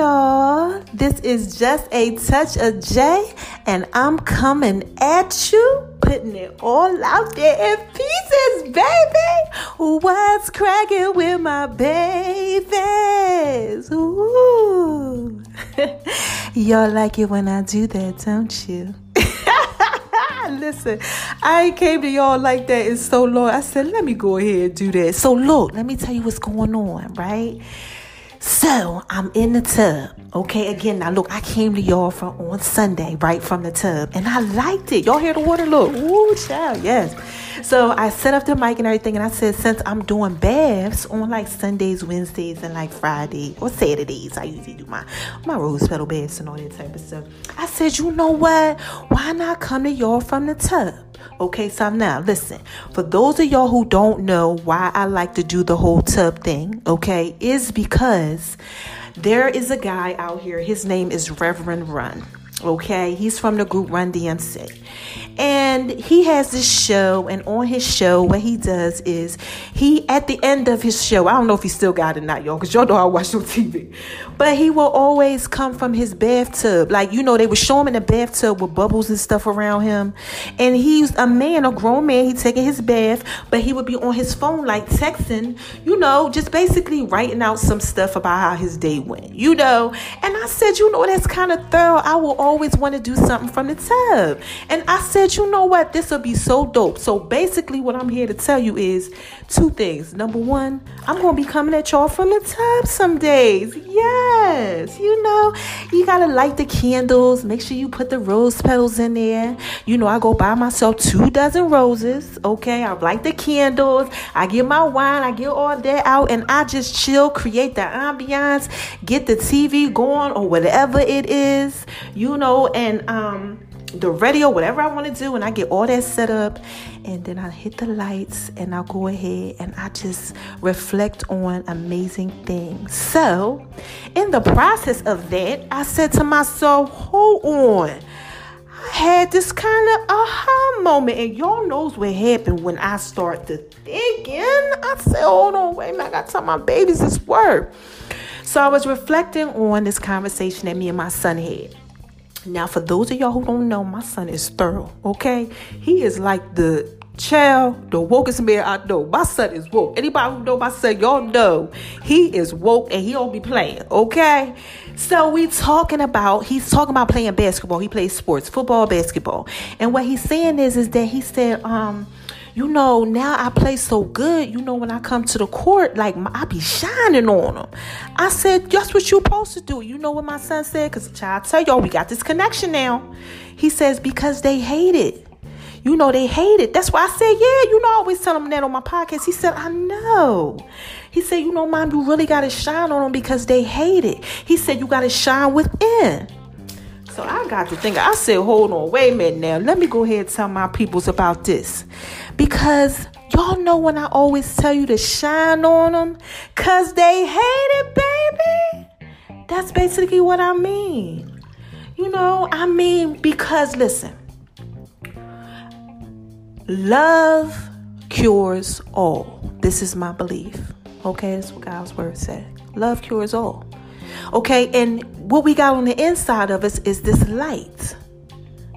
Y'all, this is just a touch of J, and I'm coming at you, putting it all out there in pieces, baby. What's cracking with my babies? Ooh. y'all like it when I do that, don't you? Listen, I came to y'all like that in so long. I said, let me go ahead and do that. So, look, let me tell you what's going on, right? So I'm in the tub. Okay, again, now look, I came to y'all from on Sunday, right from the tub, and I liked it. Y'all hear the water? Look, ooh, child, yes. So I set up the mic and everything, and I said, since I'm doing baths on like Sundays, Wednesdays, and like Friday or Saturdays, I usually do my my rose petal baths and all that type of stuff. I said, you know what? Why not come to y'all from the tub? Okay, so now listen. For those of y'all who don't know why I like to do the whole tub thing, okay, is because there is a guy out here. His name is Reverend Run. Okay, he's from the group Run DMC. And he has this show, and on his show, what he does is he, at the end of his show, I don't know if he still got it or not, y'all, because y'all know I watch on TV, but he will always come from his bathtub. Like, you know, they would show him in the bathtub with bubbles and stuff around him. And he's a man, a grown man, he taking his bath, but he would be on his phone, like texting, you know, just basically writing out some stuff about how his day went, you know. And I said, you know, that's kind of thorough. I will always want to do something from the tub. And I said, you know what? This will be so dope. So basically, what I'm here to tell you is two things. Number one, I'm going to be coming at y'all from the tub some days. Yes. You know, you got to light the candles. Make sure you put the rose petals in there. You know, I go buy myself two dozen roses. Okay. I light the candles. I get my wine. I get all that out and I just chill, create the ambiance, get the TV going or whatever it is. You know, and, um, the radio, whatever I want to do, and I get all that set up, and then I hit the lights and I'll go ahead and I just reflect on amazing things. So, in the process of that, I said to myself, hold on. I had this kind of aha moment, and y'all knows what happened when I start to thinking. I said, hold on, wait a minute, I gotta tell my babies this word. So I was reflecting on this conversation that me and my son had. Now, for those of y'all who don't know, my son is thorough, okay? He is like the child, the wokest man I know. My son is woke. Anybody who know my son, y'all know he is woke and he don't be playing, okay? So we talking about, he's talking about playing basketball. He plays sports, football, basketball. And what he's saying is, is that he said, um, you know, now I play so good, you know, when I come to the court, like I be shining on them. I said, that's what you're supposed to do. You know what my son said? Because, child, I tell y'all, we got this connection now. He says, because they hate it. You know, they hate it. That's why I said, yeah, you know, I always tell him that on my podcast. He said, I know. He said, you know, mom, you really got to shine on them because they hate it. He said, you got to shine within. So I got to think. I said, hold on, wait a minute now. Let me go ahead and tell my peoples about this. Because y'all know when I always tell you to shine on them, because they hate it, baby. That's basically what I mean. You know, I mean, because listen, love cures all. This is my belief. Okay, that's what God's word said. Love cures all. Okay, and what we got on the inside of us is this light.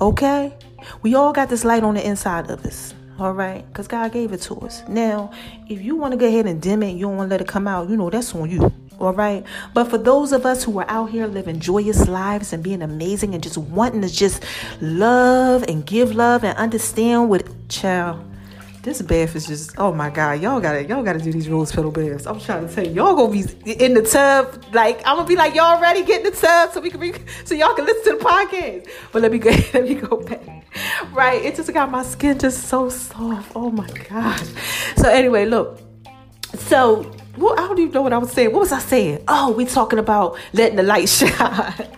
Okay, we all got this light on the inside of us. All right, because God gave it to us. Now, if you want to go ahead and dim it, you don't want to let it come out, you know, that's on you. All right. But for those of us who are out here living joyous lives and being amazing and just wanting to just love and give love and understand what child this bath is just oh my god, y'all gotta y'all gotta do these rose petal baths. I'm trying to tell you, y'all gonna be in the tub. Like I'm gonna be like, y'all ready? Get in the tub so we can be so y'all can listen to the podcast. But let me go let me go back. Right? It just got my skin just so soft. Oh my gosh. So anyway, look. So well, I don't even know what I was saying. What was I saying? Oh, we talking about letting the light shine.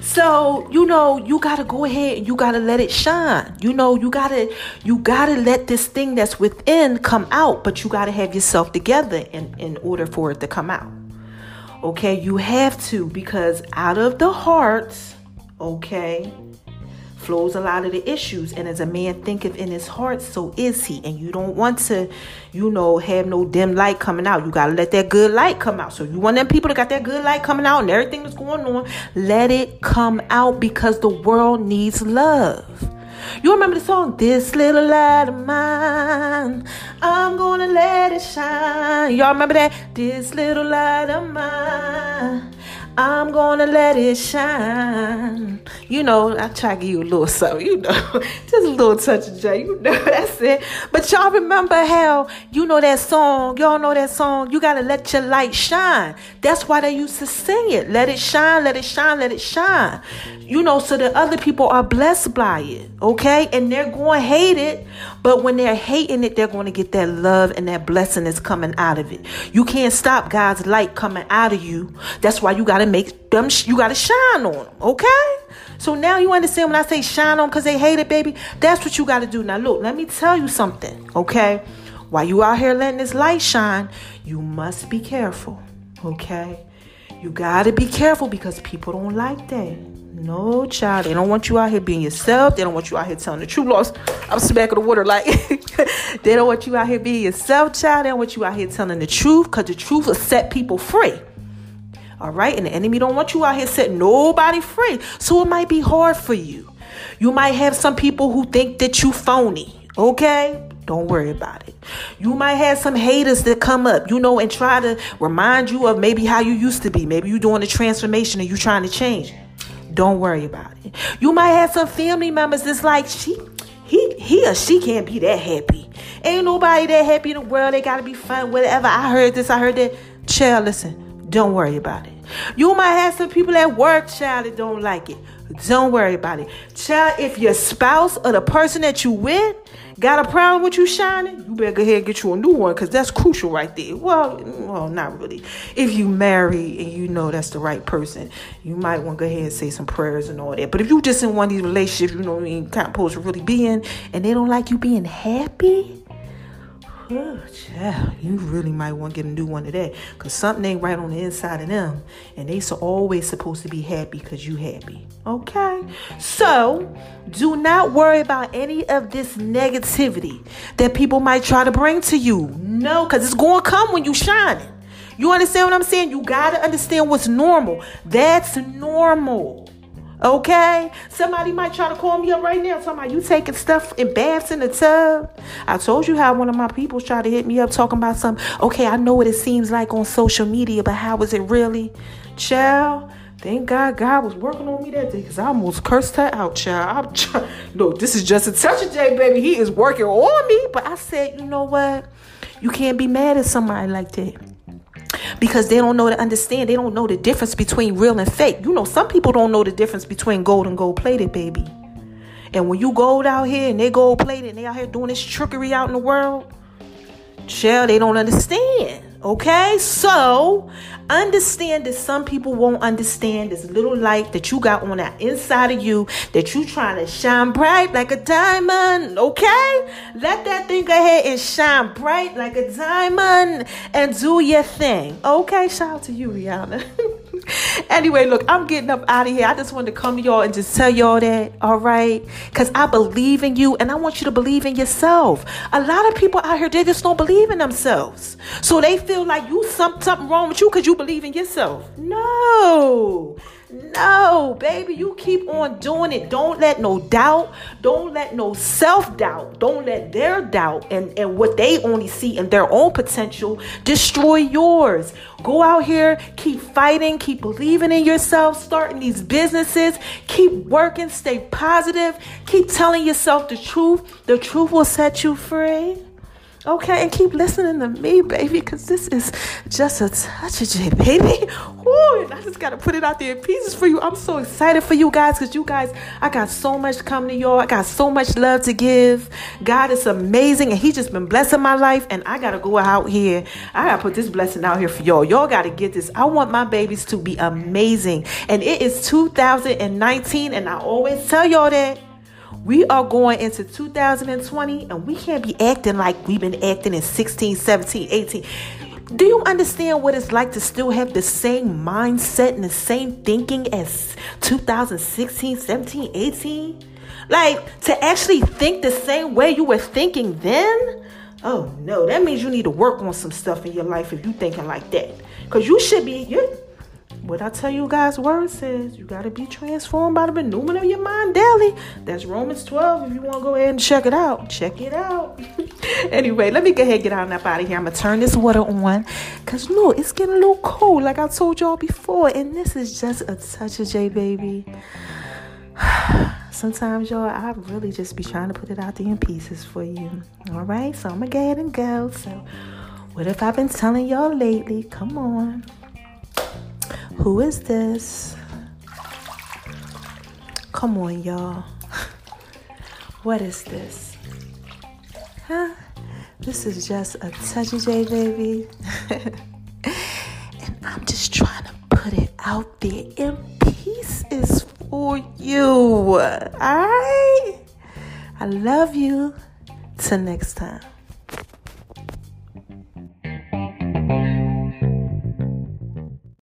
So, you know, you gotta go ahead and you gotta let it shine. You know, you gotta you gotta let this thing that's within come out, but you gotta have yourself together in, in order for it to come out. Okay, you have to because out of the heart, okay, flows a lot of the issues. And as a man thinketh in his heart, so is he. And you don't want to, you know, have no dim light coming out. You gotta let that good light come out. So you want them people that got that good light coming out and everything that's going on, let it come out because the world needs love. You remember the song, This Little Light of Mine, I'm gonna let it shine. Y'all remember that? This little light of mine. I'm gonna let it shine. You know, I try to give you a little something, you know, just a little touch of joy, you know, that's it. But y'all remember how, you know that song, y'all know that song, you gotta let your light shine. That's why they used to sing it. Let it shine, let it shine, let it shine. You know, so that other people are blessed by it, okay? And they're to hate it, but when they're hating it, they're going to get that love and that blessing that's coming out of it. You can't stop God's light coming out of you. That's why you gotta make them, you gotta shine on them, okay? So now you understand when I say shine on because they hate it, baby? That's what you gotta do. Now, look, let me tell you something, okay? While you out here letting this light shine, you must be careful, okay? You gotta be careful because people don't like that. No, child. They don't want you out here being yourself. They don't want you out here telling the truth. Lost. I'm smacking the water like they don't want you out here being yourself, child. They don't want you out here telling the truth because the truth will set people free. All right, and the enemy don't want you out here setting nobody free. So it might be hard for you. You might have some people who think that you phony. Okay, don't worry about it. You might have some haters that come up, you know, and try to remind you of maybe how you used to be. Maybe you're doing a transformation and you're trying to change. Don't worry about it. You might have some family members that's like, she, he, he or she can't be that happy. Ain't nobody that happy in the world. They gotta be fun, whatever. I heard this, I heard that. Child, listen, don't worry about it. You might have some people at work, child, that don't like it. Don't worry about it. Child, if your spouse or the person that you with got a problem with you shining, you better go ahead and get you a new one because that's crucial right there. Well, well, not really. If you marry and you know that's the right person, you might want to go ahead and say some prayers and all that. But if you just in one of these relationships, you know, you kind of supposed to really be in, and they don't like you being happy, Oh, child, you really might want to get a new one today because something ain't right on the inside of them. And they so always supposed to be happy because you happy. Okay? So do not worry about any of this negativity that people might try to bring to you. No, because it's going to come when you shining. You understand what I'm saying? You got to understand what's normal. That's normal. Okay? Somebody might try to call me up right now about you taking stuff in baths in the tub. I told you how one of my people tried to hit me up talking about some, okay, I know what it seems like on social media, but how is it really? Child, thank God God was working on me that day because I almost cursed her out, child. I'm trying, no, this is just a touch of day, baby. He is working on me. But I said, you know what? You can't be mad at somebody like that because they don't know to understand. They don't know the difference between real and fake. You know, some people don't know the difference between gold and gold plated, baby. And when you gold out here and they gold plated and they out here doing this trickery out in the world, shell, they don't understand. Okay, so understand that some people won't understand this little light that you got on the inside of you that you trying to shine bright like a diamond. Okay, let that thing go ahead and shine bright like a diamond and do your thing. Okay, shout out to you, Rihanna. anyway, look, I'm getting up out of here. I just wanted to come to y'all and just tell y'all that, all right? Because I believe in you and I want you to believe in yourself. A lot of people out here, they just don't believe in themselves. So they feel like you something wrong with you because you believe in yourself. No. No, baby, you keep on doing it. Don't let no doubt, don't let no self doubt, don't let their doubt and, and what they only see in their own potential destroy yours. Go out here, keep fighting, keep believing in yourself, starting these businesses, keep working, stay positive, keep telling yourself the truth. The truth will set you free. Okay, and keep listening to me, baby, because this is just a touch of J, baby. Woo, I just gotta put it out there in pieces for you. I'm so excited for you guys because you guys, I got so much coming to y'all. I got so much love to give. God is amazing, and He just been blessing my life. And I gotta go out here. I gotta put this blessing out here for y'all. Y'all gotta get this. I want my babies to be amazing, and it is 2019, and I always tell y'all that. We are going into 2020 and we can't be acting like we've been acting in 16, 17, 18. Do you understand what it's like to still have the same mindset and the same thinking as 2016, 17, 18? Like to actually think the same way you were thinking then? Oh no, that means you need to work on some stuff in your life if you thinking like that. Cause you should be you what I tell you guys, word says you got to be transformed by the renewing of your mind daily. That's Romans 12. If you want to go ahead and check it out, check it out. anyway, let me go ahead and get out up out of here. I'm going to turn this water on because, no, it's getting a little cold, like I told y'all before. And this is just a touch of J, baby. Sometimes, y'all, I really just be trying to put it out there in pieces for you. All right, so I'm going to go ahead and go. So, what have I been telling y'all lately? Come on. Who is this? Come on, y'all. What is this? Huh? This is just a touchy J, baby. and I'm just trying to put it out there in pieces for you. Alright? I love you. Till next time.